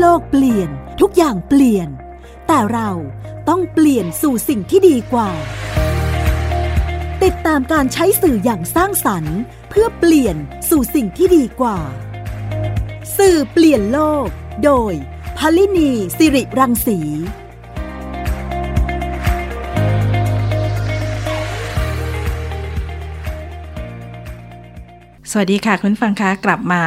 โลกเปลี่ยน ทุกอย่างเปลี่ยน แต่เราต้องเปลี่ยนสู่สิ่งที่ดีกว่า ติดตามการใช้สื่ออย่างสร้างสรรค์ เพื่อเปลี่ยนสู่สิ่งที่ดีกว่า สื่อเปลี่ยนโลก โดยพลินีสิริรังสีสวัสดีค่ะ คุณฟังคะกลับมา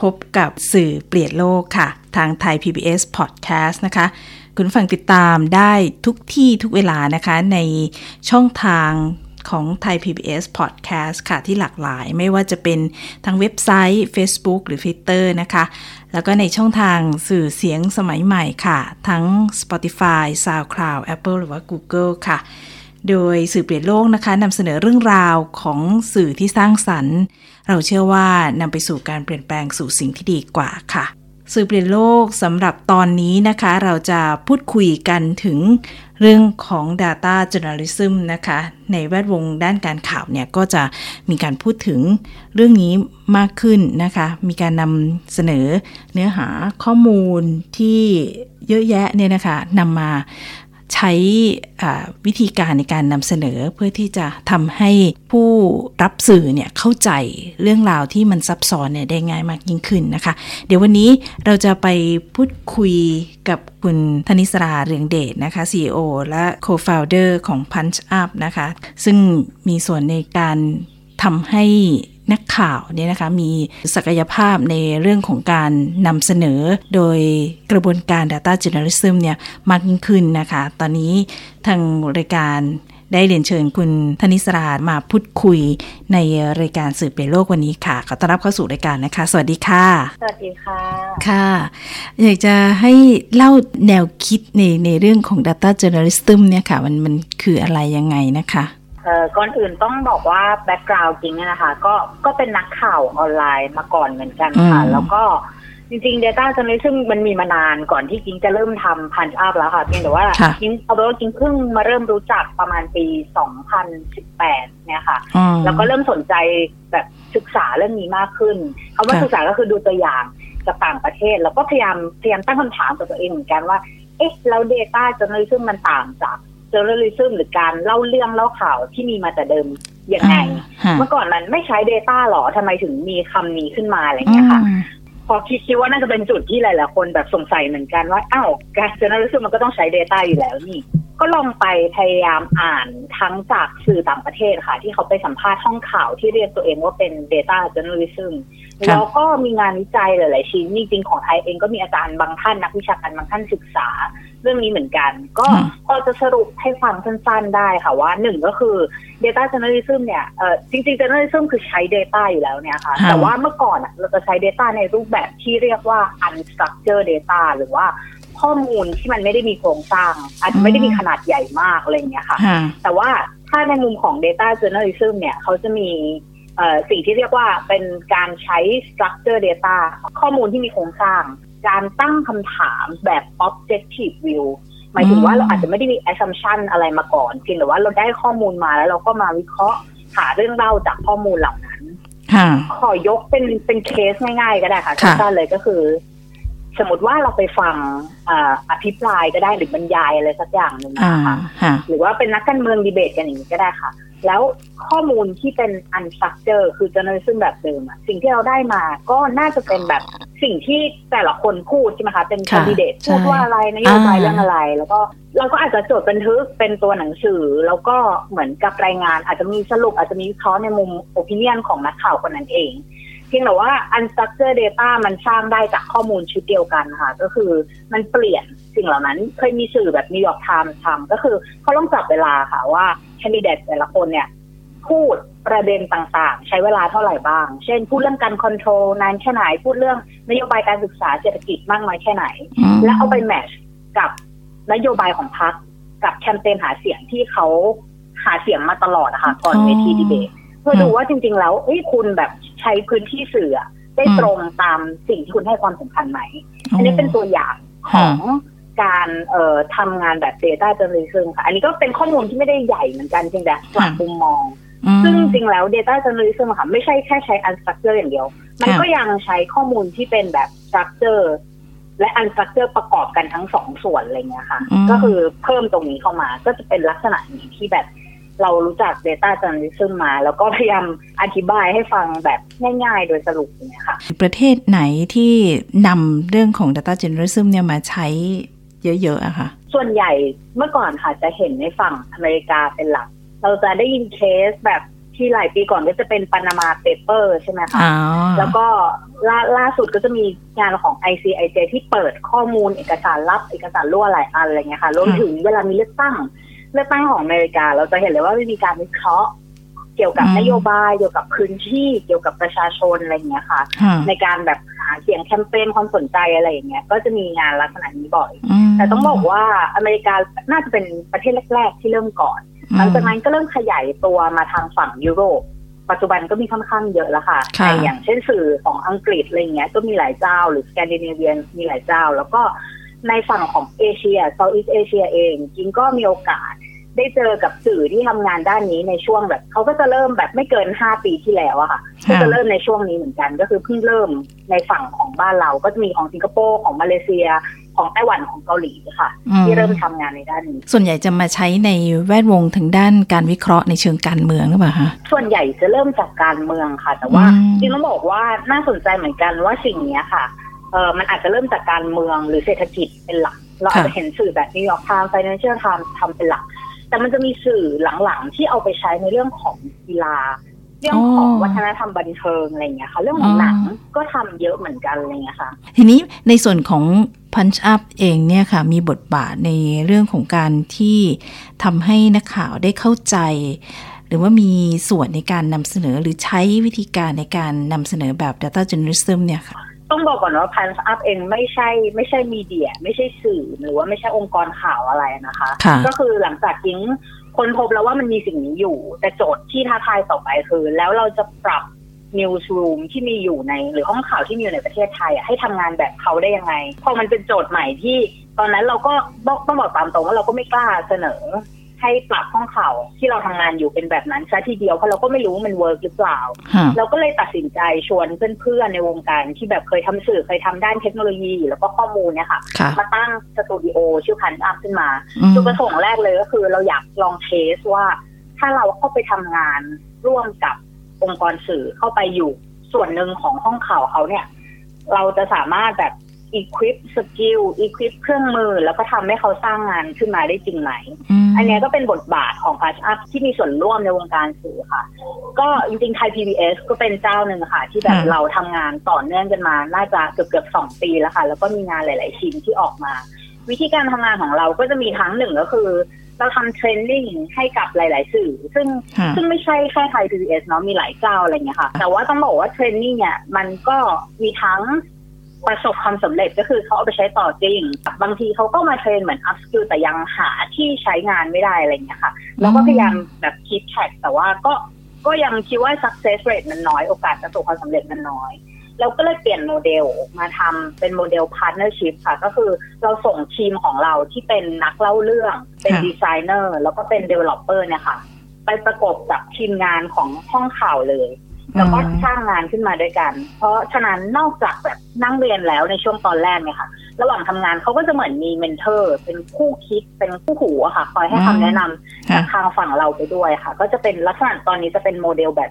พบกับสื่อเปลี่ยนโลกค่ะ ทางไทย PBS Podcast นะคะ คุณฟังติดตามได้ทุกที่ทุกเวลานะคะในช่องทางของไทย PBS Podcast ค่ะ ที่หลากหลายไม่ว่าจะเป็นทางเว็บไซต์ Facebook หรือ Twitter นะคะ แล้วก็ในช่องทางสื่อเสียงสมัยใหม่ค่ะ ทั้ง Spotify, SoundCloud, Apple หรือว่า Google ค่ะ โดยสื่อเปลี่ยนโลกนะคะนำเสนอเรื่องราวของสื่อที่สร้างสรรค์ เราเชื่อว่านำไปสู่การเปลี่ยนแปลงสู่สิ่งที่ดีกว่าค่ะ สื่อเปลี่ยนโลกสำหรับตอนนี้นะคะ เราจะพูดคุยกันถึงเรื่องของ Data Journalism นะคะ ในแวดวงด้านการข่าวเนี่ย ก็จะมีการพูดถึงเรื่องนี้มากขึ้นนะคะ มีการนำเสนอเนื้อหาข้อมูลที่เยอะแยะเนี่ยนะคะนำมา ใช้วิธีการในการนำเสนอเพื่อที่จะทำให้ผู้รับสื่อเนี่ยเข้าใจเรื่องราวที่มันซับซ้อนเนี่ยได้ง่ายมากยิ่งขึ้นนะคะ เดี๋ยววันนี้เราจะไปพูดคุยกับคุณธนิสราเรืองเดชนะคะ CEO และ Co-founder ของ Punch Up นะคะ ซึ่งมีส่วนในการ ทำให้นักข่าวเนี่ยนะคะมีศักยภาพในเรื่องของการนำเสนอโดยกระบวนการ Data Journalism เนี่ยมากยิ่งขึ้นนะคะ ตอนนี้ทางรายการได้เรียนเชิญคุณธนิสรามาพูดคุยในรายการสืบเปโลกวันนี้ค่ะ ขอต้อนรับเข้าสู่รายการนะคะ สวัสดีค่ะ สวัสดีค่ะ ค่ะ อยากจะให้เล่าแนวคิดในในเรื่องของ Data Journalism เนี่ยค่ะ มันมันคืออะไรยังไงนะคะ เอ่อก่อนอื่นต้องบอกว่า background จิงนะคะ ก็ก็เป็นนักข่าวออนไลน์มาก่อนเหมือนกันค่ะ แล้วก็จริงๆ Data Journalism มันมีมานานก่อนที่จิงจะเริ่มทำ Punch Up แล้วค่ะเพียงแต่ว่าจิงเอาเป็นว่าจิงเพิ่งมาเริ่มรู้จักประมาณปี 2018 เนี่ยค่ะ แล้วก็เริ่มสนใจแบบศึกษาเรื่องนี้มากขึ้นคำว่าศึกษาก็คือดูตัวอย่างจากต่างประเทศ แล้วก็พยายามพยายามตั้งคำถามกับตัวเองเหมือนกันว่า เอ๊ะแล้ว Data Journalism มันต่างจาก journalism หรือการเล่าเรื่องเล่าข่าวที่มีมาแต่เดิมยังไง เมื่อก่อนมันไม่ใช้ Data หรอทำไมถึงมีคำนี้ขึ้นมาอะไรเงี้ยค่ะก็คิดคิดว่าน่าจะเป็นจุดที่หลายๆคนแบบสงสัยเหมือนกันว่าอ้าวการ journalism มันก็ต้องใช้ Data อยู่แล้วนี่ ก็ลองไปพยายามอ่านทั้งจากสื่อต่างประเทศค่ะ ที่เขาไปสัมภาษณ์ห้องข่าวที่เรียกตัวเองว่าเป็น Data Journalism แล้วก็มีงานวิจัยหลาย ๆ ชิ้นจริงๆของไทยเองก็มีอาจารย์บางท่านนักวิชาการบางท่านศึกษา เรื่องนี้เหมือนกัน ก็พอจะสรุปให้ฟังสั้นๆได้ค่ะว่าหนึ่งก็คือ Data Journalism เนี่ยเออจริงๆ Journalism คือใช้ Data อยู่แล้วเนี่ยค่ะ แต่ว่าเมื่อก่อนเราจะใช้ Data ในรูปแบบที่เรียกว่า unstructured data หรือว่าข้อมูลที่มันไม่ได้มีโครงสร้าง อาจจะไม่ได้มีขนาดใหญ่มากอะไรเงี้ยค่ะ แต่ว่าถ้าในมุมของ Data Journalism เนี่ยเขาจะมีสิ่งที่เรียกว่าเป็นการใช้ structure data ข้อมูลที่มีโครงสร้าง การตั้งคำถามแบบ objective view หมายถึงว่าเราอาจจะไม่ได้มี assumption อะไรมาก่อนเพียงแต่ว่าเราได้ข้อมูลมาแล้วเราก็มาวิเคราะห์หาเรื่องเล่าจากข้อมูลเหล่านั้นขอยกเป็นเป็นเคสง่ายๆก็ได้ค่ะสั้นๆเลยก็คือ สมมติว่าเราไปฟังอภิปรายก็ได้หรือบรรยายอะไรสักอย่างหนึ่งนะคะหรือว่าเป็นนักการเมืองดีเบตกันอย่างนี้ก็ได้ค่ะ แล้วข้อมูลที่เป็น unstructured คือ journalism แบบเดิมอะสิ่งที่เราได้มาก็น่าจะเป็นแบบสิ่งที่แต่ละคนพูดใช่ไหมคะ เป็น candidate พูดว่าอะไรนโยบายเรื่องอะไร แล้วก็เราก็อาจจะจดบันทึกเป็นตัวหนังสือ แล้วก็เหมือนกับรายงานอาจจะมีสรุปอาจจะมีวิเคราะห์ในมุม opinion ของนักข่าวคนนั้นเอง เพียงแต่ว่า unstructured data มันสร้างได้จากข้อมูลชุดเดียวกันค่ะ ก็คือมันเปลี่ยนสิ่งเหล่านั้น เคยมีสื่อแบบนิวยอร์กไทม์ทำก็คือเขาต้องจับเวลาค่ะว่าแคนดิเดตแต่ละคนเนี่ย พูดประเด็นต่างๆ ใช้เวลาเท่าไหร่บ้าง เช่น พูดเรื่องการคอนโทรลนานแค่ไหน พูดเรื่องนโยบายการศึกษาเศรษฐกิจมากน้อยแค่ไหน แล้วเอาไปแมชกับนโยบายของพรรคกับแคมเปญหาเสียงที่เขาหาเสียงมาตลอดนะคะก่อนเวทีดีเบต เพื่อดูว่าจริง ๆ แล้วเอ้ยคุณแบบใช้พื้นที่สื่อได้ตรงตามสิ่งที่คุณให้ความสำคัญไหม อันนี้เป็นตัวอย่างของการเอ่อทำงานแบบ Data Journalism ค่ะ อันนี้ก็เป็นข้อมูลที่ไม่ได้ใหญ่เหมือนกันจริงแต่ปรับมุมมอง ซึ่งจริงแล้ว Data Journalism ค่ะ ไม่ใช่แค่ใช้ unstructured อย่างเดียว มันก็ยังใช้ข้อมูลที่เป็นแบบ structure และอันสตรัคเจอร์ประกอบกันทั้งสองส่วนอะไรเงี้ยค่ะอืมก็คือเพิ่มตรงนี้เข้ามาก็จะเป็นลักษณะนี้ที่แบบ เรารู้จัก Data Journalism มา แล้วก็พยายามอธิบายให้ฟังแบบง่ายๆ โดยสรุปอย่างเงี้ยค่ะ ประเทศไหนที่นำเรื่องของ Data Journalism เนี่ยมาใช้เยอะๆอะค่ะ ส่วนใหญ่เมื่อก่อนค่ะจะเห็นในฝั่งอเมริกาเป็นหลัก เราจะได้ยินเคสแบบที่หลายปีก่อนก็จะเป็น Panama Papers ใช่ไหมคะอ๋อแล้วก็ล่าล่าสุดก็จะมีงานของ ICIJ ที่เปิดข้อมูลเอกสารลับ เอกสารรั่วหลายอันอะไรเงี้ยค่ะ รวมถึงเวลามีเลือกตั้ง เลือกตั้งของอเมริกา เราจะเห็นเลยว่ามีการวิเคราะห์เกี่ยวกับอืมนโยบายเกี่ยวกับพื้นที่เกี่ยวกับประชาชนอะไรเงี้ยค่ะค่ะ ในการแบบหาเสียงแคมเปญความสนใจอะไรอย่างเงี้ย ก็จะมีงานลักษณะนี้บ่อยมากแต่ต้องบอกว่าอเมริกาน่าจะเป็นประเทศแรก ๆ ที่เริ่มก่อน หลังจากนั้นก็เริ่มขยายตัวมาทางฝั่งยุโรปปัจจุบันก็มีค่อนข้างเยอะแล้วค่ะค่ะในอย่างเช่นสื่อของอังกฤษอะไรเงี้ยก็มีหลายเจ้าหรือสแกนดิเนเวียนมีหลายเจ้า แล้วก็ ในฝั่งของเอเชีย Southeast Asia เองจิงก็มีโอกาสได้เจอกับสื่อที่ทำงานด้านนี้ในช่วงแบบเขาก็จะเริ่มแบบไม่เกินห้าปีที่แล้วอะค่ะก็จะเริ่มในช่วงนี้เหมือนกัน ก็คือเพิ่งเริ่มในฝั่งของบ้านเราก็จะมีของสิงคโปร์ของมาเลเซีย ของไต้หวันของเกาหลีค่ะอืมที่เริ่มทำงานในด้านนี้ ส่วนใหญ่จะมาใช้ในแวดวงทางด้านการวิเคราะห์ในเชิงการเมืองหรือเปล่าคะส่วนใหญ่จะเริ่มจากการเมืองค่ะ แต่ว่าอืมจริงต้องบอกว่าน่าสนใจเหมือนกันว่าสิ่งเนี้ยค่ะ เออมันอาจจะเริ่มจากการเมืองหรือเศรษฐกิจเป็นหลัก เราอาจจะเห็นสื่อแบบนิวยอร์กไทม์ Financial Times ทำเป็นหลัก แต่มันจะมีสื่อหลังๆที่เอาไปใช้ในเรื่องของกีฬา เรื่องของวัฒนธรรมบันเทิงอะไรอย่างเงี้ยค่ะเรื่องของหนังก็ทำเยอะเหมือนกันอะไรอย่างเงี้ยค่ะ ทีนี้ในส่วนของ Punch Up เองเนี่ยค่ะ มีบทบาทในเรื่องของการที่ทำให้นักข่าวได้เข้าใจ หรือว่ามีส่วนในการนำเสนอหรือใช้วิธีการในการนำเสนอแบบ Data Journalism เนี่ยค่ะ ต้องบอกก่อนว่า Punch Up เองไม่ใช่ไม่ใช่ media ไม่ใช่สื่อหรือว่าไม่ใช่องค์กรข่าวอะไรนะคะค่ะก็คือหลังจากจิงค้นพบแล้วว่ามันมีสิ่งนี้อยู่ แต่โจทย์ที่ท้าทายต่อไปคือ แล้วเราจะปรับ newsroom ที่มีอยู่ในหรือห้องข่าวที่มีอยู่ในประเทศไทยอะให้ทำงานแบบเขาได้ยังไง พอมันเป็นโจทย์ใหม่ที่ ตอนนั้นเราก็ต้องต้องบอกตามตรงว่าเราก็ไม่กล้าเสนอ ให้ปรับห้องข่าวที่เราทำงานอยู่เป็นแบบนั้นซะทีเดียวเพราะเราก็ไม่รู้ว่ามัน work หรือเปล่าค่ะเราก็เลยตัดสินใจชวนเพื่อนๆในวงการที่แบบเคยทำสื่อเคยทำด้านเทคโนโลยี แล้วก็ข้อมูลเนี่ยค่ะค่ะมาตั้งสตูดิโอชื่อพันอัพขึ้นมาอืมจุดประสงค์แรกเลยก็คือ เราอยากลองเทสว่า ถ้าเราเข้าไปทำงานร่วมกับองค์กรสื่อเข้าไปอยู่ส่วนหนึ่งของห้องข่าวเขาเนี่ย เราจะสามารถแบบ equip skill equip เครื่องมือ แล้วก็ทำให้เขาสร้างงานขึ้นมาได้จริงไหมมอันเนี้ยก็เป็นบทบาทของ p a ช Up ที่มีส่วนร่วมในวงการสื่อค่ะ ก็จริงๆไทย PBS ก็เป็นเจ้าหนึ่งค่ะ ที่แบบค่ะเราทำงานต่อเนื่องกันมา น่าจะเกือบเกือบๆสองปีแล้วค่ะ แล้วก็มีงานหลาย ๆ ชิ้นที่ออกมา วิธีการทำงานของเราก็จะมีทั้งหนึ่งก็คือเราทำเทรนนิ่งให้กับหลาย ๆ สื่อ ซึ่งค่ะซึ่งไม่ใช่แค่ไทย PBS เนาะมีหลายเจ้าอะไรเงี้ยค่ะ แต่ว่าต้องบอกว่าเทรนนิ่งเนี่ยมันก็มีทั้ง ประสบความสำเร็จก็คือเขาเอาไปใช้ต่อจริง บางทีเขาก็มาเทรนเหมือน up skill แต่ยังหาที่ใช้งานไม่ได้อะไรเงี้ยค่ะ แล้วก็พยายามแบบ keep track แต่ว่าก็ก็ยังคิดว่า success rate มันน้อยโอกาสประสบความสำเร็จมันน้อยเราก็เลยเปลี่ยนโมเดลมาทำเป็นโมเดล partnership ค่ะ ก็คือเราส่งทีมของเราที่เป็นนักเล่าเรื่อง เป็นค่ะดีไซเนอร์แล้วก็เป็น developer เนี่ยค่ะ ไปประกบกับทีมงานของห้องข่าวเลย แล้วก็สร้างงานขึ้นมาด้วยกัน เพราะฉะนั้นนอกจากแบบนั่งเรียนแล้วในช่วงตอนแรกเนี่ยค่ะ ระหว่างทำงานเขาก็จะเหมือนมี mentor เป็นคู่คิดเป็นคู่หูอะค่ะ คอยให้คำแนะนำค่ะจากทางฝั่งเราไปด้วยค่ะ ก็จะเป็นลักษณะตอนนี้จะเป็นโมเดลแบบ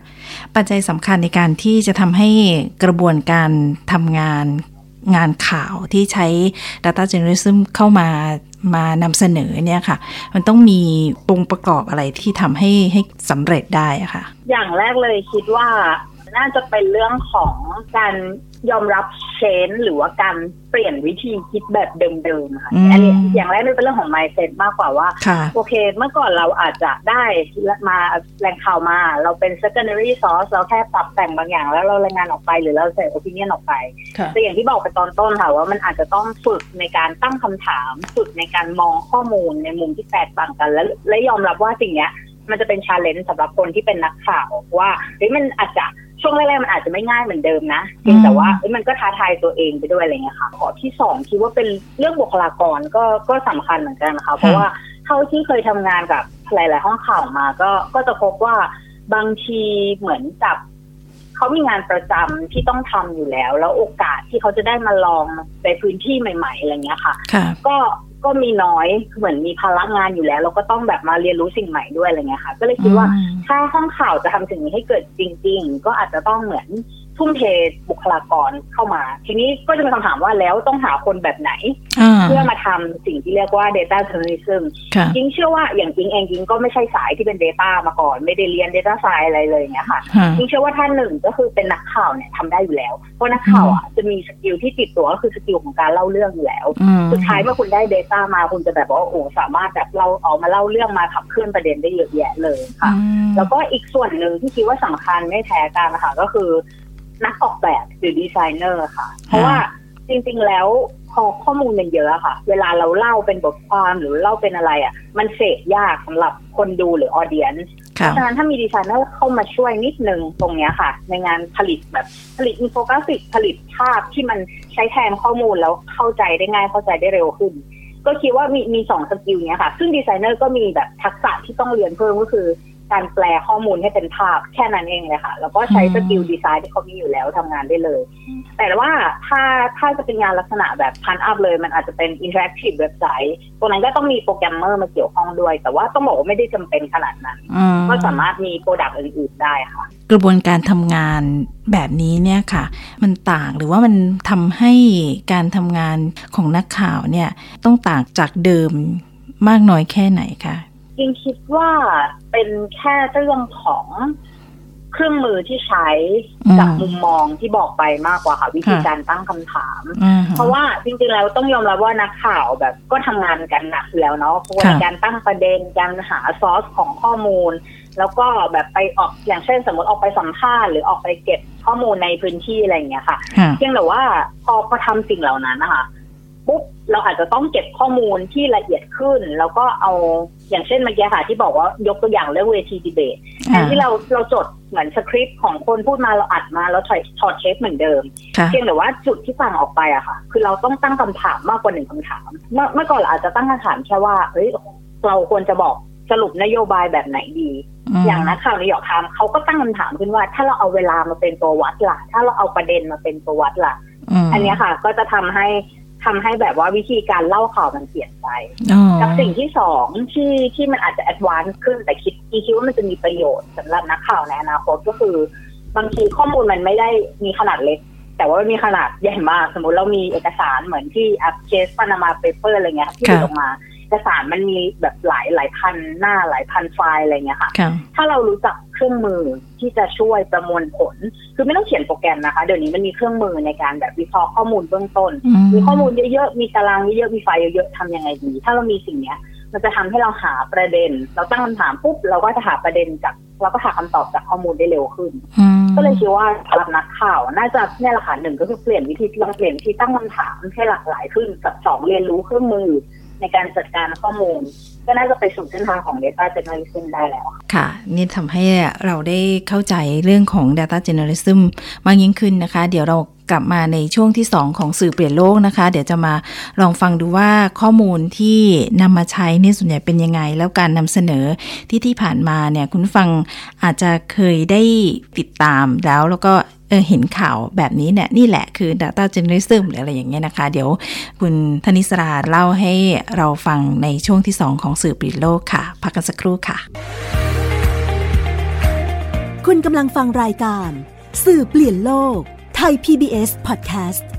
ปัจจัยสำคัญในการที่จะทำให้กระบวนการทำงานงานข่าวที่ใช้ Data Journalism เข้ามา มานำเสนอเนี่ยค่ะ มันต้องมีองค์ประกอบอะไรที่ทำให้ให้สำเร็จได้ะค่ะ อย่างแรกเลยคิดว่า น่าจะเป็นเรื่องของการยอมรับเชนหรือว่าการเปลี่ยนวิธีคิดแบบเดิมๆค่ะอืมอันนี้อย่างแรกเลยเป็นเรื่องของ mindset มากกว่าว่าค่ะโอเค เมื่อก่อนเราอาจจะได้มาแหล่งข่าวมา เราเป็น secondary source เราแค่ปรับแต่งบางอย่าง แล้วเรารายงานออกไปหรือเราใส่ opinion ออกไปค่ะแต่อย่างที่บอกไปตอนต้นค่ะว่ามันอาจจะต้องฝึกในการตั้งคำถาม ฝึกในการมองข้อมูลในมุมที่แตกต่างกันและและยอมรับว่าสิ่งเนี้ยมันจะเป็นชาเลนจ์สำหรับคนที่เป็นนักข่าวว่าเฮ้ยมันอาจจะ ช่วงแรกๆมันอาจจะไม่ง่ายเหมือนเดิมนะเพียงแต่ว่าเอ้ยมันก็ท้าทายตัวเองไปด้วยอะไรเงี้ยค่ะข้อที่สองคิดว่าเป็นเรื่องบุคลากรก็ก็สำคัญเหมือนกันนะคะเพราะว่าเท่าที่เคยทำงานกับหลาย ๆ ห้องข่าวมา ก็ก็จะพบว่าบางทีเหมือนกับ เขามีงานประจำที่ต้องทำอยู่แล้ว แล้วโอกาสที่เขาจะได้มาลองในพื้นที่ใหม่ๆอะไรเงี้ยค่ะค่ะ ก็ก็มีน้อยเหมือนมีภาระงานอยู่แล้ว เราก็ต้องแบบมาเรียนรู้สิ่งใหม่ด้วยอะไรเงี้ยค่ะ ก็เลยคิดว่าอืมถ้าห้องข่าวจะทำสิ่งนี้ให้เกิดจริง ๆ ก็อาจจะต้องเหมือน ทุ่มเทบุคลากรเข้ามา ทีนี้ก็จะมีคำถามว่าแล้วต้องหาคนแบบไหนอ่าเพื่อมาทำสิ่งที่เรียกว่า data journalism ค่ะจริงเชื่อว่าอย่างจริงเองจริงก็ไม่ใช่สายที่เป็น Data มาก่อน ไม่ได้เรียน Data Science อะไรเลยอย่างเงี้ยค่ะค่ะจิงเชื่อว่าท่านหนึ่งก็คือเป็นนักข่าวเนี่ยทำได้อยู่แล้ว เพราะนักข่าวอะจะมี skill ที่ติดตัวก็คือ skill ของการเล่าเรื่องอยู่แล้วอืมสุดท้ายเมื่อคุณได้ Data มาคุณจะแบบว่าโอ้สามารถแบบเราเอามาเล่าเรื่องมาขับเคลื่อนประเด็นได้เยอะแยะเลยค่ะอืมแล้วก็อีกส่วนหนึ่งที่คิดว่าสำคัญไม่แพ้กันนะคะก็คือ นักออกแบบหรือดีไซเนอร์ค่ะ เพราะว่าจริงๆแล้วพอข้อมูลมันเยอะอะค่ะ เวลาเราเล่าเป็นบทความหรือเล่าเป็นอะไรอะมันเสพยากสำหรับคนดูหรือ audience ค่ะเพราะฉะนั้นถ้ามีดีไซเนอร์เข้ามาช่วยนิดนึงตรงเนี้ยค่ะ ในงานผลิตแบบผลิตอินโฟกราฟิกผลิตภาพที่มันใช้แทนข้อมูลแล้วเข้าใจได้ง่ายเข้าใจได้เร็วขึ้น ก็คิดว่ามีมีสอง skill เนี้ยค่ะ ซึ่งดีไซเนอร์ก็มีแบบทักษะที่ต้องเรียนเพิ่มก็คือ การแปลข้อมูลให้เป็นภาพแค่นั้นเองเลยค่ะ แล้วก็ใช้อืม skill design ที่เขามีอยู่แล้วทำงานได้เลย แต่ว่าถ้าถ้าจะเป็นงานลักษณะแบบ Punch Up เลย มันอาจจะเป็น interactive เว็บไซต์ตรงนั้นก็ต้องมีโปรแกรมเมอร์มาเกี่ยวข้องด้วย แต่ว่าต้องบอกว่าไม่ได้จำเป็นขนาดนั้นอืมก็สามารถมี product อื่นๆได้ค่ะ กระบวนการทำงานแบบนี้เนี่ยค่ะ มันต่างหรือว่ามันทำให้การทำงานของนักข่าวเนี่ยต้องต่างจากเดิมมากน้อยแค่ไหนคะ จริงคิดว่าเป็นแค่เรื่องของเครื่องมือที่ใช้อืมกับมุมมองที่บอกไปมากกว่าค่ะ วิธีค่ะการตั้งคำถามอืมเพราะว่าจริงๆแล้วต้องยอมรับว่านักข่าวแบบก็ทำงานกันหนักอยู่แล้วเนาะเพราะว่าค่ะในการตั้งประเด็นการหาซอสของข้อมูล แล้วก็แบบไปออกอย่างเช่น สมมติออกไปสัมภาษณ์หรือออกไปเก็บข้อมูลในพื้นที่อะไรอย่างเงี้ยค่ะค่ะเพียงแต่ว่าพอพอทำสิ่งเหล่านั้นนะคะ ปุ๊บเราอาจจะต้องเก็บข้อมูลที่ละเอียดขึ้น แล้วก็เอาอย่างเช่นเมื่อกี้ค่ะที่บอกว่ายกตัวอย่างเรื่องเวทีดีเบตแทนที่เราเราจดเหมือนสคริปต์ของคนพูดมาเราอัดมาแล้วถอดถอดเทปเหมือนเดิมค่ะเพียงแต่ว่าจุดที่ต่างออกไปอะค่ะ คือเราต้องตั้งคำถามมากกว่าหนึ่งคำถาม เมื่อเมื่อก่อนเราอาจจะตั้งคำถามแค่ว่าเฮ้ยเราควรจะบอกสรุปนโยบายแบบไหนดี อย่างนักข่าว New York Times เขาก็ตั้งคำถามขึ้นว่า ถ้าเราเอาเวลามาเป็นตัววัดล่ะ ถ้าเราเอาประเด็นมาเป็นตัววัดล่ะมอันเนี้ยค่ะ ก็จะทำให้ ทำให้แบบว่าวิธีการเล่าข่าวมันเปลี่ยนไปอ๋อกับสิ่งที่สองที่ที่มันอาจจะ advance ขึ้นแต่คิดคิดว่ามันจะมีประโยชน์สำหรับนักข่าวในอนาคตก็คือบางทีข้อมูลมันไม่ได้มีขนาดเล็ก แต่ว่ามันมีขนาดใหญ่มาก สมมติเรามีเอกสารเหมือนที่อย่าง case Panama Papers อะไรเงี้ยที่หลุดออกมาเอกสารมันมีแบบหลายหลายพันหน้าหลายพันไฟล์อะไรเงี้ยค่ะค่ะ ถ้าเรารู้จักเครื่องมือที่จะช่วยประมวลผล คือไม่ต้องเขียนโปรแกรมนะคะ เดี๋ยวนี้มันมีเครื่องมือในการแบบวิเคราะห์ข้อมูลเบื้องต้น มีข้อมูลเยอะๆ มีตารางเยอะๆ มีไฟล์เยอะๆทำยังไงดี ถ้าเรามีสิ่งเนี้ย มันจะทำให้เราหาประเด็น เราตั้งคำถามปุ๊บเราก็จะหาประเด็นจากเราก็หาคำตอบจากข้อมูลได้เร็วขึ้นอืมก็เลยคิดว่าสำหรับนักข่าว น่าจะเนี่ยแหละค่ะหนึ่งก็คือเปลี่ยนวิธีลองเปลี่ยนวิธีตั้งคำถามให้หลากหลายขึ้นกับสองเรียนรู้เครื่องมือ ในการจัดการข้อมูล ก็น่าจะไปสู่เส้นทางของ Data Journalism ได้แล้ว ค่ะ นี่ทำให้เราได้เข้าใจเรื่องของ Data Journalism มากยิ่งขึ้นนะคะ เดี๋ยวเรากลับมาในช่วงที่ 2 ของสื่อเปลี่ยนโลกนะคะ เดี๋ยวจะมาลองฟังดูว่าข้อมูลที่นำมาใช้เนี่ยส่วนใหญ่เป็นยังไง แล้วการนำเสนอที่ที่ผ่านมาเนี่ยคุณฟังอาจจะเคยได้ติดตามแล้วแล้วก็ เออเห็นข่าวแบบนี้เนี่ยนี่แหละคือ Data Journalism หรืออะไรอย่างเงี้ยนะคะ เดี๋ยวคุณธนิสราเล่าให้เราฟังในช่วงที่ 2 ของสื่อเปลี่ยนโลกค่ะ พักกันสักครู่ค่ะ คุณกำลังฟังรายการ สื่อเปลี่ยนโลกไทย PBS Podcast ช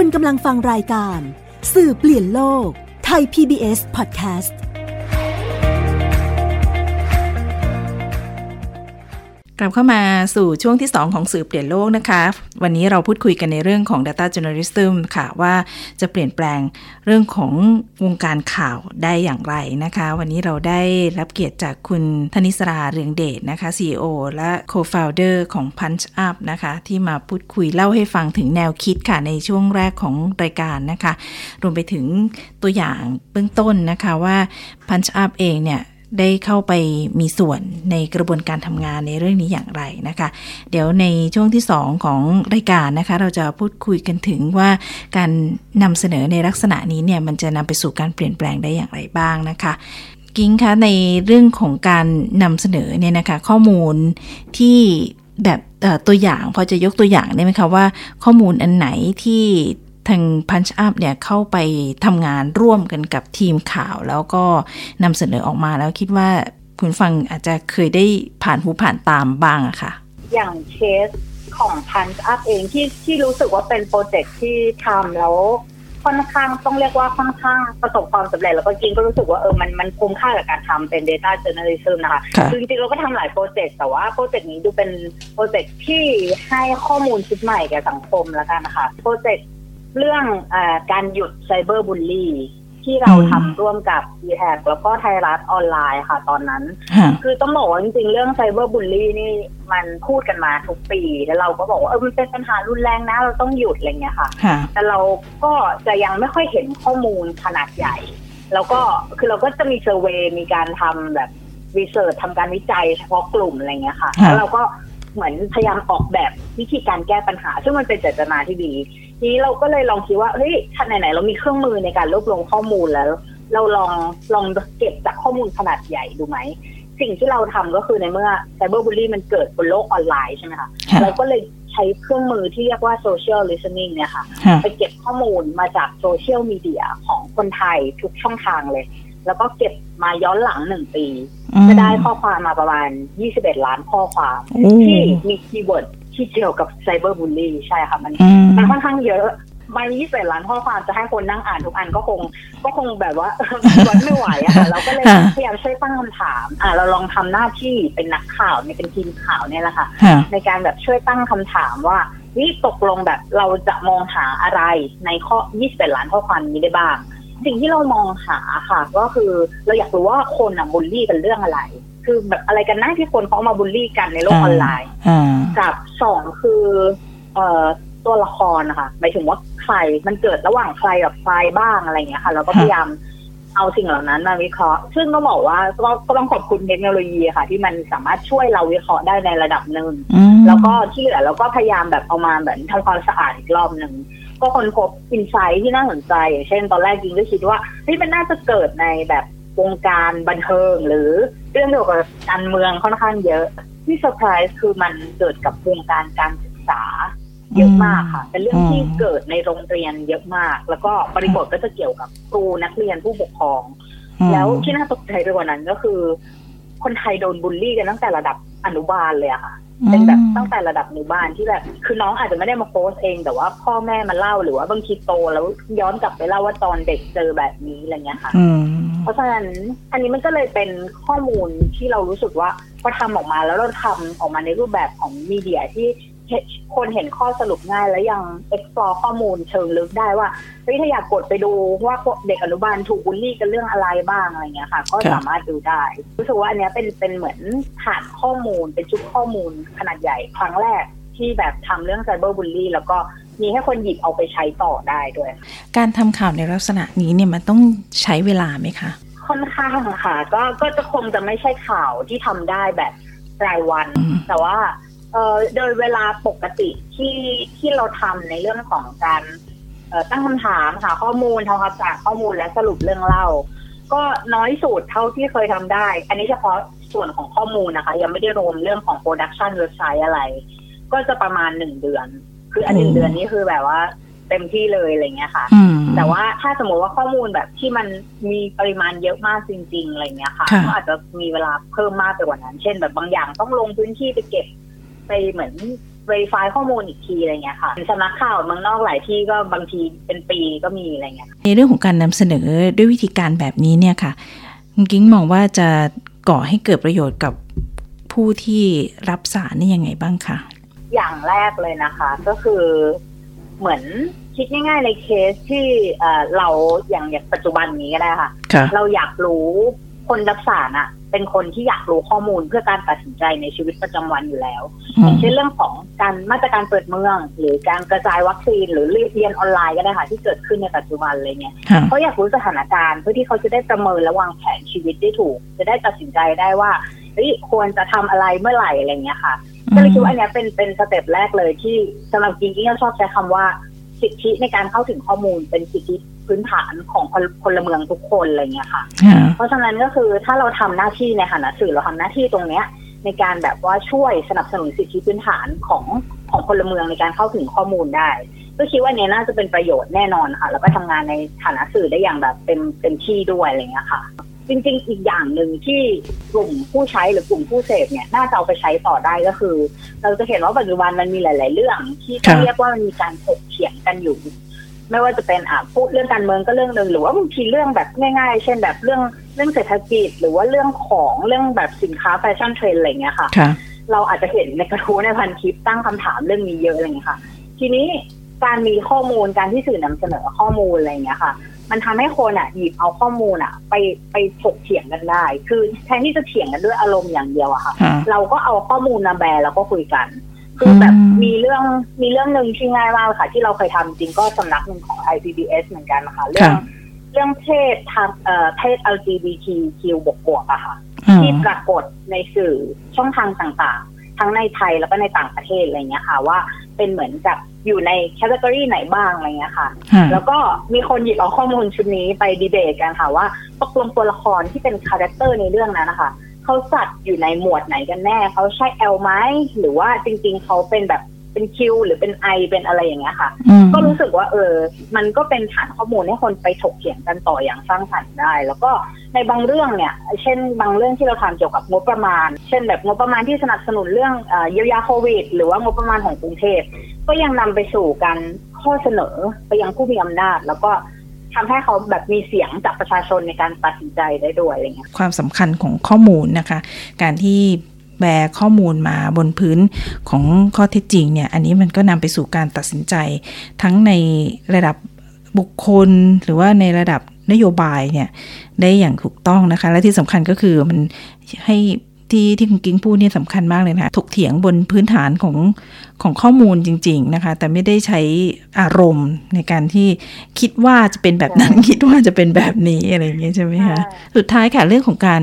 คุณกำลังฟังรายการ สื่อเปลี่ยนโลก ไทย PBS Podcast กลับเข้ามาสู่ช่วงที่ 2 ของสื่อเปลี่ยนโลกนะคะ วันนี้เราพูดคุยกันในเรื่องของ Data Journalism ค่ะ ว่าจะเปลี่ยนแปลงเรื่องของวงการข่าวได้อย่างไรนะคะ วันนี้เราได้รับเกียรติจากคุณธนิสราเรืองเดชนะคะ CEO และ Co-founder ของ Punch Up นะคะ ที่มาพูดคุยเล่าให้ฟังถึงแนวคิดค่ะ ในช่วงแรกของรายการนะคะ รวมไปถึงตัวอย่างเบื้องต้นนะคะว่า Punch Up เองเนี่ย ได้เข้าไปมีส่วนในกระบวนการทำงานในเรื่องนี้อย่างไรนะคะ เดี๋ยวในช่วงที่ 2 ของรายการนะคะ เราจะพูดคุยกันถึงว่าการนำเสนอในลักษณะนี้เนี่ยมันจะนำไปสู่การเปลี่ยนแปลงได้อย่างไรบ้างนะคะกิ้งคะในเรื่องของการนำเสนอเนี่ยนะคะ ข้อมูลที่แบบตัวอย่างพอจะยกตัวอย่างได้ไหมคะว่า ข้อมูลอันไหนที่ ทาง Punch Up เนี่ยเข้าไปทำงานร่วมกันกับทีมข่าว แล้วก็นำเสนอออกมาแล้วคิดว่าคุณฟังอาจจะเคยได้ผ่านหูผ่านตามบ้างอะค่ะ อย่างเคสของ Punch Up เองที่ที่รู้สึกว่าเป็น project ที่ทำแล้วค่อนข้างต้องเรียกว่าค่อนข้างประสบความสำเร็จแล้วก็จริงก็รู้สึกว่าเออมันมันคุ้มค่ากับการทำเป็น Data Journalism นะคะค่ะคือจริงๆเราก็ทำหลาย project แต่ว่า project นี้ดูเป็น project ที่ให้ข้อมูลชุดใหม่แก่สังคมแล้วกันนะคะ project เรื่องการหยุด cyberbully ที่เราอืมทำร่วมกับ e t a g แล้วก็ไทยรัฐออนไลน์ค่ะตอนนั้นค่ะคือต้องบอกว่าจริงๆ เรื่อง cyberbully นี่มันพูดกันมาทุกปี แล้วเราก็บอกว่าเออมันเป็นปัญหารุนแรงนะ เราต้องหยุดอะไรเงี้ยค่ะค่ะแต่เราก็จะยังไม่ค่อยเห็นข้อมูลขนาดใหญ่ แล้วก็คือเราก็จะมี survey มีการทำแบบ research ทำการวิจัยเฉพาะกลุ่มอะไรเงี้ยค่ะค่ะแล้วเราก็เหมือนพยายามออกแบบวิธีการแก้ปัญหา ซึ่งมันเป็นเจตนาที่ดีที นี้เราก็เลยลองคิดว่าเฮ้ยถ้าไหนๆเรามีเครื่องมือในการรวบรวมข้อมูลแล้ว เราลองลองเก็บจากข้อมูลขนาดใหญ่ดูไหมสิ่งที่เราทำก็คือในเมื่อ cyberbully มันเกิดบนโลกออนไลน์ใช่ไหมคะค่ะเราก็เลยใช้เครื่องมือที่เรียกว่าโซเชียลลิส t e n i n g เนี่ยค่ะค่ะ ไปเก็บข้อมูลมาจากโซเชียลมีเดียของคนไทยทุกช่องทางเลย แล้วก็เก็บมาย้อนหลังหนึ่งปี จะได้ข้อความมาประมาณ 21 ล้านข้อความโอ้ที่มี keyword ที่เกี่ยวกับ cyberbully ใช่ค่ะมันอืมมันค่อนข้างเยอะมา21ล้านข้อความจะให้คนนั่งอ่านทุกอันก็คง ก็คงแบบว่าวัดไม่ไหวอะค่ะเราก็เลยค่ะพยายามช่วยตั้งคำถาม อ่าเราลองทำหน้าที่เป็นนักข่าวเนี่ยเป็นทีมข่าวเนี่ยแหละค่ะค่ะในการแบบช่วยตั้งคำถามว่านี่ตกลงแบบเราจะมองหาอะไรในข้อ21ล้านข้อความนี้ได้บ้าง สิ่งที่เรามองหาค่ะ ก็คือเราอยากรู้ว่าคนอะบูลลี่กันเรื่องอะไร คือแบบอะไรกันนะที่คนเขาเอามาบูลลี่กันในโลกออนไลน์อ่ากับสองคือเอ่อตัวละครนะคะหมายถึงว่าใครมันเกิดระหว่างใครกับใครบ้างอะไรอย่างเงี้ยค่ะเราก็พยายามเอาสิ่งเหล่านั้นมาวิเคราะห์ ซึ่งต้องบอกว่าก็ก็ต้องขอบคุณเทคโนโลยีค่ะ ที่มันสามารถช่วยเราวิเคราะห์ได้ในระดับหนึ่งอืมแล้วก็ที่เหลือเราก็พยายามแบบเอามาแบบทำความสะอาดอีกรอบหนึ่งก็ค้นพบอินไซต์ที่น่าสนใจอย่างเช่น ตอนแรกยิงก็คิดว่าเฮ้ยมันน่าจะเกิดในแบบวงการบันเทิงหรือเรื่องเกี่ยวกับการเมืองค่อนข้างเยอะ ที่เซอร์ไพรส์คือมันเกิดกับวงการการศึกษาเยอะมากค่ะ เป็นเรื่องที่เกิดในโรงเรียนเยอะมาก แล้วก็บริบทก็จะเกี่ยวกับครูนักเรียนผู้ปกครอง แล้วที่น่าตกใจไปกว่านั้นก็คือ คนไทยโดนบูลลี่กันตั้งแต่ระดับอนุบาลเลยอะค่ะ เป็นแบบตั้งแต่ระดับอนุบาลที่แบบ คือน้องอาจจะไม่ได้มาโพสต์เอง แต่ว่าพ่อแม่มาเล่าหรือว่าบางทีโตแล้วย้อนกลับไปเล่าว่าตอนเด็กเจอแบบนี้อะไรเงี้ยค่ะอืม เพราะฉะนั้นอันนี้มันก็เลยเป็นข้อมูลที่เรารู้สึกว่าพอทำออกมาแล้วเราทำออกมาในรูปแบบของมีเดียที่คนเห็นข้อสรุปง่ายแล้วยัง explore ข้อมูลเชิงลึกได้ว่าเฮ้ยถ้าอยากกดไปดูว่าเด็กอนุบาลถูกบูลลี่กันเรื่องอะไรบ้างอะไรเงี้ยค่ะ ก็สามารถดูได้ รู้สึกว่าอันนี้เป็นเป็นเหมือนฐานข้อมูลเป็นชุดข้อมูลขนาดใหญ่ครั้งแรกที่แบบทำเรื่องไซเบอร์บูลลี่แล้วก็ มีให้คนหยิบเอาไปใช้ต่อได้ด้วย การทำข่าวในลักษณะนี้เนี่ยมันต้องใช้เวลาไหมคะค่อนข้างค่ะ ก็ก็จะคงจะไม่ใช่ข่าวที่ทำได้แบบรายวันอืมแต่ว่าเอ่อโดยเวลาปกติที่ที่เราทำในเรื่องของการเอ่อตั้งคำถามหาข้อมูลทำความสะอาดข้อมูลและสรุปเรื่องเล่า ก็น้อยสุดเท่าที่เคยทำได้ อันนี้เฉพาะส่วนของข้อมูลนะคะ ยังไม่ได้รวมเรื่องของ production เว็บไซต์อะไร ก็จะประมาณหนึ่งเดือน คืออันหนึ่งโอ้เดือนนี้คือแบบว่าเต็มที่เลยอะไรเงี้ยค่ะอืมแต่ว่าถ้าสมมติว่าข้อมูลแบบที่มันมีปริมาณเยอะมากจริงๆอะไรเงี้ยค่ะค่ะก็อาจจะมีเวลาเพิ่มมากไปกว่านั้น เช่น แบบบางอย่างต้องลงพื้นที่ไปเก็บ ไปเหมือน verify ข้อมูลอีกทีอะไรเงี้ยค่ะสำนักข่าวเมืองนอกหลายที่ก็บางทีเป็นปีก็มีอะไรเงี้ย ในเรื่องของการนำเสนอด้วยวิธีการแบบนี้เนี่ยค่ะคุณกิ้งมองว่าจะก่อให้เกิดประโยชน์กับผู้ที่รับสารนี่ยังไงบ้างคะ อย่างแรกเลยนะคะ ก็คือเหมือนคิดง่ายๆในเคสที่เอ่อเราอย่างอย่างปัจจุบันนี้ก็ได้ค่ะค่ะ เราอยากรู้คนรับสารอะเป็นคนที่อยากรู้ข้อมูลเพื่อการตัดสินใจในชีวิตประจำวันอยู่แล้วอือย่ามงเช่นเรื่องของการมาตรการเปิดเมือง หรือการกระจายวัคซีน หรือเรียนออนไลน์ก็ได้ค่ะที่เกิดขึ้นในปัจจุบันเลยเนี่ยค่ะเขาอยากรู้สถานการณ์เพื่อที่เขาจะได้ประเมินและวางแผนชีวิตได้ถูก จะได้ตัดสินใจได้ว่าเฮ้ยควรจะทำอะไรเมื่อไหร่อะไรเงี้ยค่ะ ก็เลยคิดว่าอันเนี้ยเป็นเป็นสเต็ปแรกเลยที่สำหรับจริงๆก็ชอบใช้คำว่าสิทธิในการเข้าถึงข้อมูลเป็นสิทธิพื้นฐานของพลพลเมืองทุกคนอะไรเงี้ยค่ะค่ะ เพราะฉะนั้นก็คือถ้าเราทำหน้าที่ในฐานะสื่อเราทำหน้าที่ตรงเนี้ยในการแบบว่าช่วยสนับสนุนสิทธิพื้นฐานของของพลเมืองในการเข้าถึงข้อมูลได้ ก็คิดว่าเนี้ยน่าจะเป็นประโยชน์แน่นอนค่ะ แล้วก็ทำงานในฐานะสื่อได้อย่างแบบเต็มเต็มที่ด้วยอะไรเงี้ยค่ะ จริงๆ อีกอย่างหนึ่งที่กลุ่มผู้ใช้หรือกลุ่มผู้เสพเนี่ยน่าจะเอาไปใช้ต่อได้ก็คือ เราจะเห็นว่าปัจจุบันมันมีหลาย ๆ เรื่อง ที่ต้องเรียกว่ามันมีการถกเถียงกันอยู่ ไม่ว่าจะเป็นอะพูดเรื่องการเมืองก็เรื่องหนึ่งหรือว่าบางทีเรื่องแบบง่าย ๆ เช่นแบบเรื่องเรื่องเศรษฐกิจ หรือว่าเรื่องของเรื่องแบบสินค้าแฟชั่นเทรนด์อะไรเงี้ยค่ะค่ะ เราอาจจะเห็นในกระทู้ในพันทิปตั้งคำถามเรื่องนี้เยอะอะไรเงี้ยค่ะ ทีนี้การมีข้อมูลการที่สื่อนำเสนอข้อมูลอะไรเงี้ยค่ะ มันทำให้คนอะหยิบเอาข้อมูลอะ ไปไปถกเถียงกันได้ คือแทนที่จะเถียงกันด้วยอารมณ์อย่างเดียวอะค่ะค่ะเราก็เอาข้อมูลมาแบร์แล้วก็คุยกัน คือแบบอืมมีเรื่องมีเรื่องหนึ่งที่ง่ายมากเลยค่ะ ที่เราเคยทำจริงก็สำนักหนึ่งของ IPBS เหมือนกันนะคะเรื่องเรื่องเพศทางเอ่อเพศ LGBTQ บวกบวกๆอะค่ะอืมที่ปรากฏในสื่อช่องทางต่างๆ ทั้งในไทยแล้วก็ในต่างประเทศอะไรเงี้ยค่ะ ว่าเป็นเหมือนกับอยู่ใน category ไหนบ้างอะไรเงี้ยค่ะค่ะ แล้วก็มีคนหยิบเอาข้อมูลชุดนี้ไปดีเบตกันค่ะว่าตกลงตัวละครที่เป็น character ในเรื่องนั้นนะคะเขาจัดอยู่ในหมวดไหนกันแน่ เขาใช่ L ไหมหรือว่าจริงๆเขาเป็นแบบ เป็น Q หรือเป็น I เป็นอะไรอย่างเงี้ยค่ะอืมก็รู้สึกว่าเออ มันก็เป็นฐานข้อมูลให้คนไปถกเถียงกันต่ออย่างสร้างสรรค์ได้ แล้วก็ในบางเรื่องเนี่ย เช่น บางเรื่องที่เราทำเกี่ยวกับงบประมาณ เช่นแบบงบประมาณที่สนับสนุนเรื่องเอ่อเยียวยาโควิด หรือว่างบประมาณของกรุงเทพก็ยังนำไปสู่การข้อเสนอไปยังผู้มีอำนาจ แล้วก็ทำให้เขาแบบมีเสียงจากประชาชนในการตัดสินใจได้ด้วยอะไรเงี้ยความสำคัญของข้อมูลนะคะ การที่ แบร์ข้อมูลมาบนพื้นของข้อเท็จจริงเนี่ยอันนี้มันก็นำไปสู่การตัดสินใจ ทั้งในระดับบุคคลหรือว่าในระดับนโยบายเนี่ยได้อย่างถูกต้องนะคะ และที่สำคัญก็คือมันให้ ที่ที่คุณกิ้งพูดเนี่ยสำคัญมากเลยนะคะถกเถียงบนพื้นฐานของของข้อมูลจริง ๆนะคะ แต่ไม่ได้ใช้อารมณ์ในการที่คิดว่าจะเป็นแบบนั้นคิดว่าจะเป็นแบบนี้อะไรอย่างเงี้ยใช่ไหมคะสุดท้ายค่ะเรื่องของการ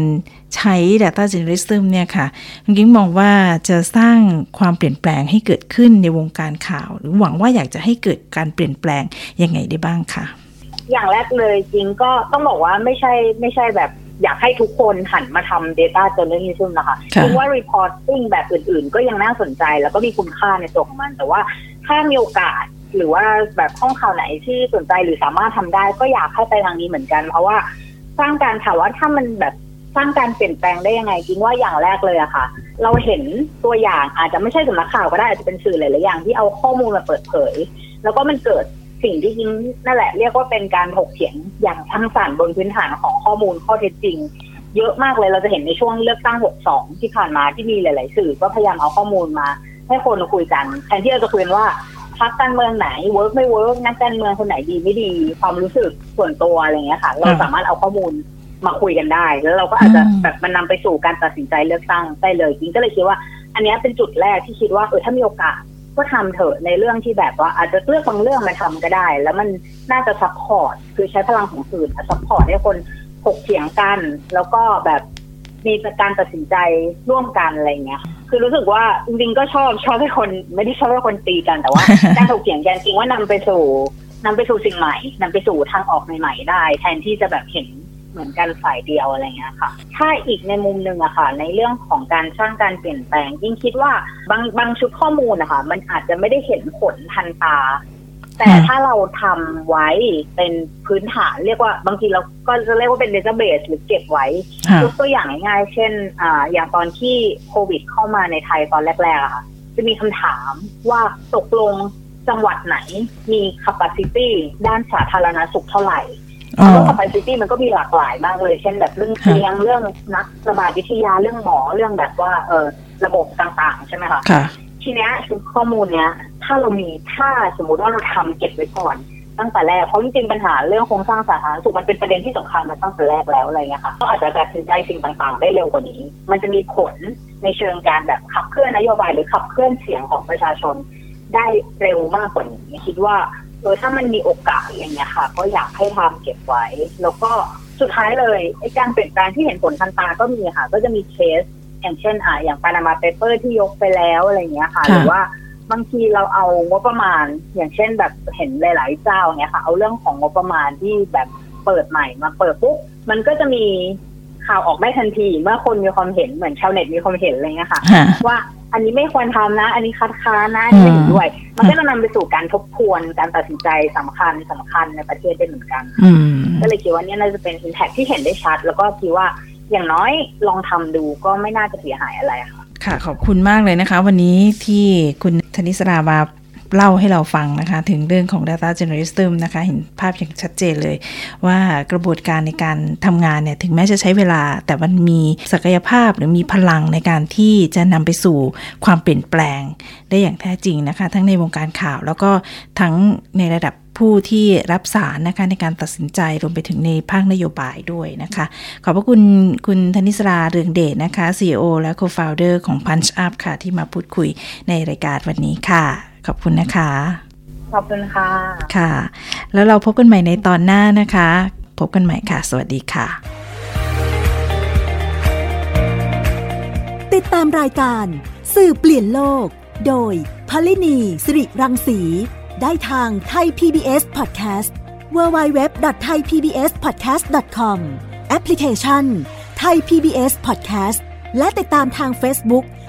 ใช้ Data Journalism เนี่ยค่ะคุณกิ้งมองว่าจะสร้างความเปลี่ยนแปลงให้เกิดขึ้นในวงการข่าว หรือหวังว่าอยากจะให้เกิดการเปลี่ยนแปลงยังไงได้บ้างค่ะอย่างแรกเลยจริงก็ต้องบอกว่าไม่ใช่ไม่ใช่แบบ อยากให้ทุกคนหันมาทำ Data Journalism นะคะค่ะคิดว่า Reporting แบบอื่น ๆ ก็ยังน่าสนใจแล้วก็มีคุณค่าในตัวของมัน แต่ว่าถ้ามีโอกาสหรือว่าแบบห้องข่าวไหนที่สนใจหรือสามารถทำได้ ก็อยากให้ไปทางนี้เหมือนกัน เพราะว่าสร้างการถามว่าถ้ามันแบบสร้างการเปลี่ยนแปลงได้ยังไงจริงว่าอย่างแรกเลยอะค่ะ เราเห็นตัวอย่างอาจจะไม่ใช่สำนักข่าวก็ได้อาจจะเป็นสื่อหลายๆอย่างที่เอาข้อมูลมาเปิดเผย แล้วก็มันเกิด สิ่งที่จริงนั่นแหละเรียกว่าเป็นการถกเถียงอย่างสร้างสรรค์บนพื้นฐานของข้อมูลข้อเท็จจริง เยอะมากเลยเราจะเห็นในช่วงเลือกตั้ง 62 ที่ผ่านมาที่มีหลาย ๆ สื่อก็พยายามเอาข้อมูลมา ให้คนมาคุยกันแทนที่เราจะคุยกันว่าพรรคการเมืองไหน work ไม่ work นักการเมืองคนไหนดีไม่ดีความรู้สึกส่วนตัวอะไรอย่างเงี้ยค่ะ เราสามารถเอาข้อมูลมาคุยกันได้ แล้วเราก็อาจจะอืมแบบมันนำไปสู่การตัดสินใจเลือกตั้งได้เลยจริงก็เลยคิดว่า อันเนี้ยเป็นจุดแรกที่คิดว่าเออถ้ามีโอกาส ก็ทำเถอะในเรื่องที่แบบว่าอาจจะเลือกบางเรื่องมาทำก็ได้ แล้วมันน่าจะ support คือใช้พลังของสื่อ support ให้คนถกเถียงกัน แล้วก็แบบมีการตัดสินใจร่วมกันอะไรเงี้ย คือรู้สึกว่าจริงๆก็ชอบชอบให้คนไม่ได้ชอบให้คนตีกันแต่ว่าการถกเถียงกันจริงว่านำไปสู่นำไปสู่สิ่งใหม่นำไปสู่ทางออกใหม่ๆได้ แทนที่จะแบบเห็น เหมือนกันฝ่ายเดียวอะไรเงี้ยค่ะ ถ้าอีกในมุมหนึ่งอะค่ะ ในเรื่องของการสร้างการเปลี่ยนแปลง ยิ่งคิดว่าบางบางชุดข้อมูลนะคะมันอาจจะไม่ได้เห็นผลทันตา แต่ถ้าเราทำไว้เป็นพื้นฐานเรียกว่าบางทีเราก็จะเรียกว่าเป็นเดต้าเบสหรือเก็บไว้ค่ะยกตัวอย่างง่ายๆเช่นอ่าอย่างตอนที่โควิดเข้ามาในไทยตอนแรกๆอะค่ะ จะมีคำถามว่าตกลงจังหวัดไหนมี capacity ด้านสาธารณสุขเท่าไหร่อ๋อ เพราะ capacity มันก็มีหลากหลายมากเลย เช่นแบบเรื่องเตียงเรื่องนักระบาดวิทยาเรื่องหมอเรื่องแบบว่าเออระบบต่างๆ ใช่ไหมคะค่ะทีเนี้ยชุดข้อมูลเนี้ย ถ้าเรามีถ้าสมมติว่าเราทำเก็บไว้ก่อนตั้งแต่แรกเพราะจริงๆปัญหาเรื่องโครงสร้างสาธารณสุขมันเป็นประเด็นที่สำคัญมาตั้งแต่แรกแล้วอะไรเงี้ยค่ะก็อาจจะตัดสินใจสิ่งต่างๆ ได้เร็วกว่านี้ มันจะมีผลในเชิงการแบบขับเคลื่อนนโยบายหรือขับเคลื่อนเสียงของประชาชนได้เร็วมากกว่านี้คิดว่าเออถ้ามันมีโอกาสอย่างเงี้ยค่ะ ก็อยากให้ทำเก็บไว้ แล้วก็สุดท้ายเลยไอ้การเปลี่ยนแปลงที่เห็นผลทันตาก็มีค่ะ ก็จะมีเคสอย่างเช่นอะอย่าง Panama Papers ที่ยกไปแล้วอะไรเงี้ยค่ะค่ะหรือว่าบางทีเราเอางบประมาณ อย่างเช่นแบบเห็นหลาย ๆ เจ้าเนี้ยค่ะ เอาเรื่องของงบประมาณที่แบบเปิดใหม่มาเปิดปุ๊บมันก็จะมีข่าวออกได้ทันที เมื่อคนมีความเห็นเหมือนชาวเน็ตมีความเห็นอะไรเงี้ยค่ะค่ะว่า อันนี้ไม่ควรทำนะ อันนี้คัดค้านนะอันนี้ไม่เห็นด้วย มันก็จะนำไปสู่การทบทวนการตัดสินใจสำคัญสำคัญในประเทศได้เหมือนกันอืมก็เลยคิดว่าเนี่ยน่าจะเป็นอินแพคที่เห็นได้ชัด แล้วก็คิดว่าอย่างน้อยลองทำดูก็ไม่น่าจะเสียหายอะไรค่ะค่ะ ขอบคุณมากเลยนะคะ วันนี้ที่คุณธนิสรามา เล่าให้เราฟังนะคะ ถึงเรื่องของ Data Journalism นะคะ เห็นภาพอย่างชัดเจนเลย ว่ากระบวนการในการทำงานเนี่ย ถึงแม้จะใช้เวลา แต่มันมีศักยภาพหรือมีพลังในการที่จะนำไปสู่ความเปลี่ยนแปลง ได้อย่างแท้จริงนะคะ ทั้งในวงการข่าวแล้วก็ทั้งในระดับผู้ที่รับสารนะคะในการตัดสินใจรวมไปถึงในภาคนโยบายด้วยนะคะ ขอบพระคุณคุณธนิสราเรืองเดชนะคะ CEO และ Co-founder ของ Punch Up ค่ะ ที่มาพูดคุยในรายการวันนี้ค่ะ ขอบคุณนะคะ ขอบคุณค่ะ ค่ะ แล้วเราพบกันใหม่ในตอนหน้านะคะ พบกันใหม่ค่ะ สวัสดีค่ะ ติดตามรายการ สื่อเปลี่ยนโลก โดยพลินีสิริรังสี ได้ทางไทย PBS Podcast www.thaipbspodcast.com แอปพลิเคชัน Thai PBS Podcast และติดตามทาง Facebook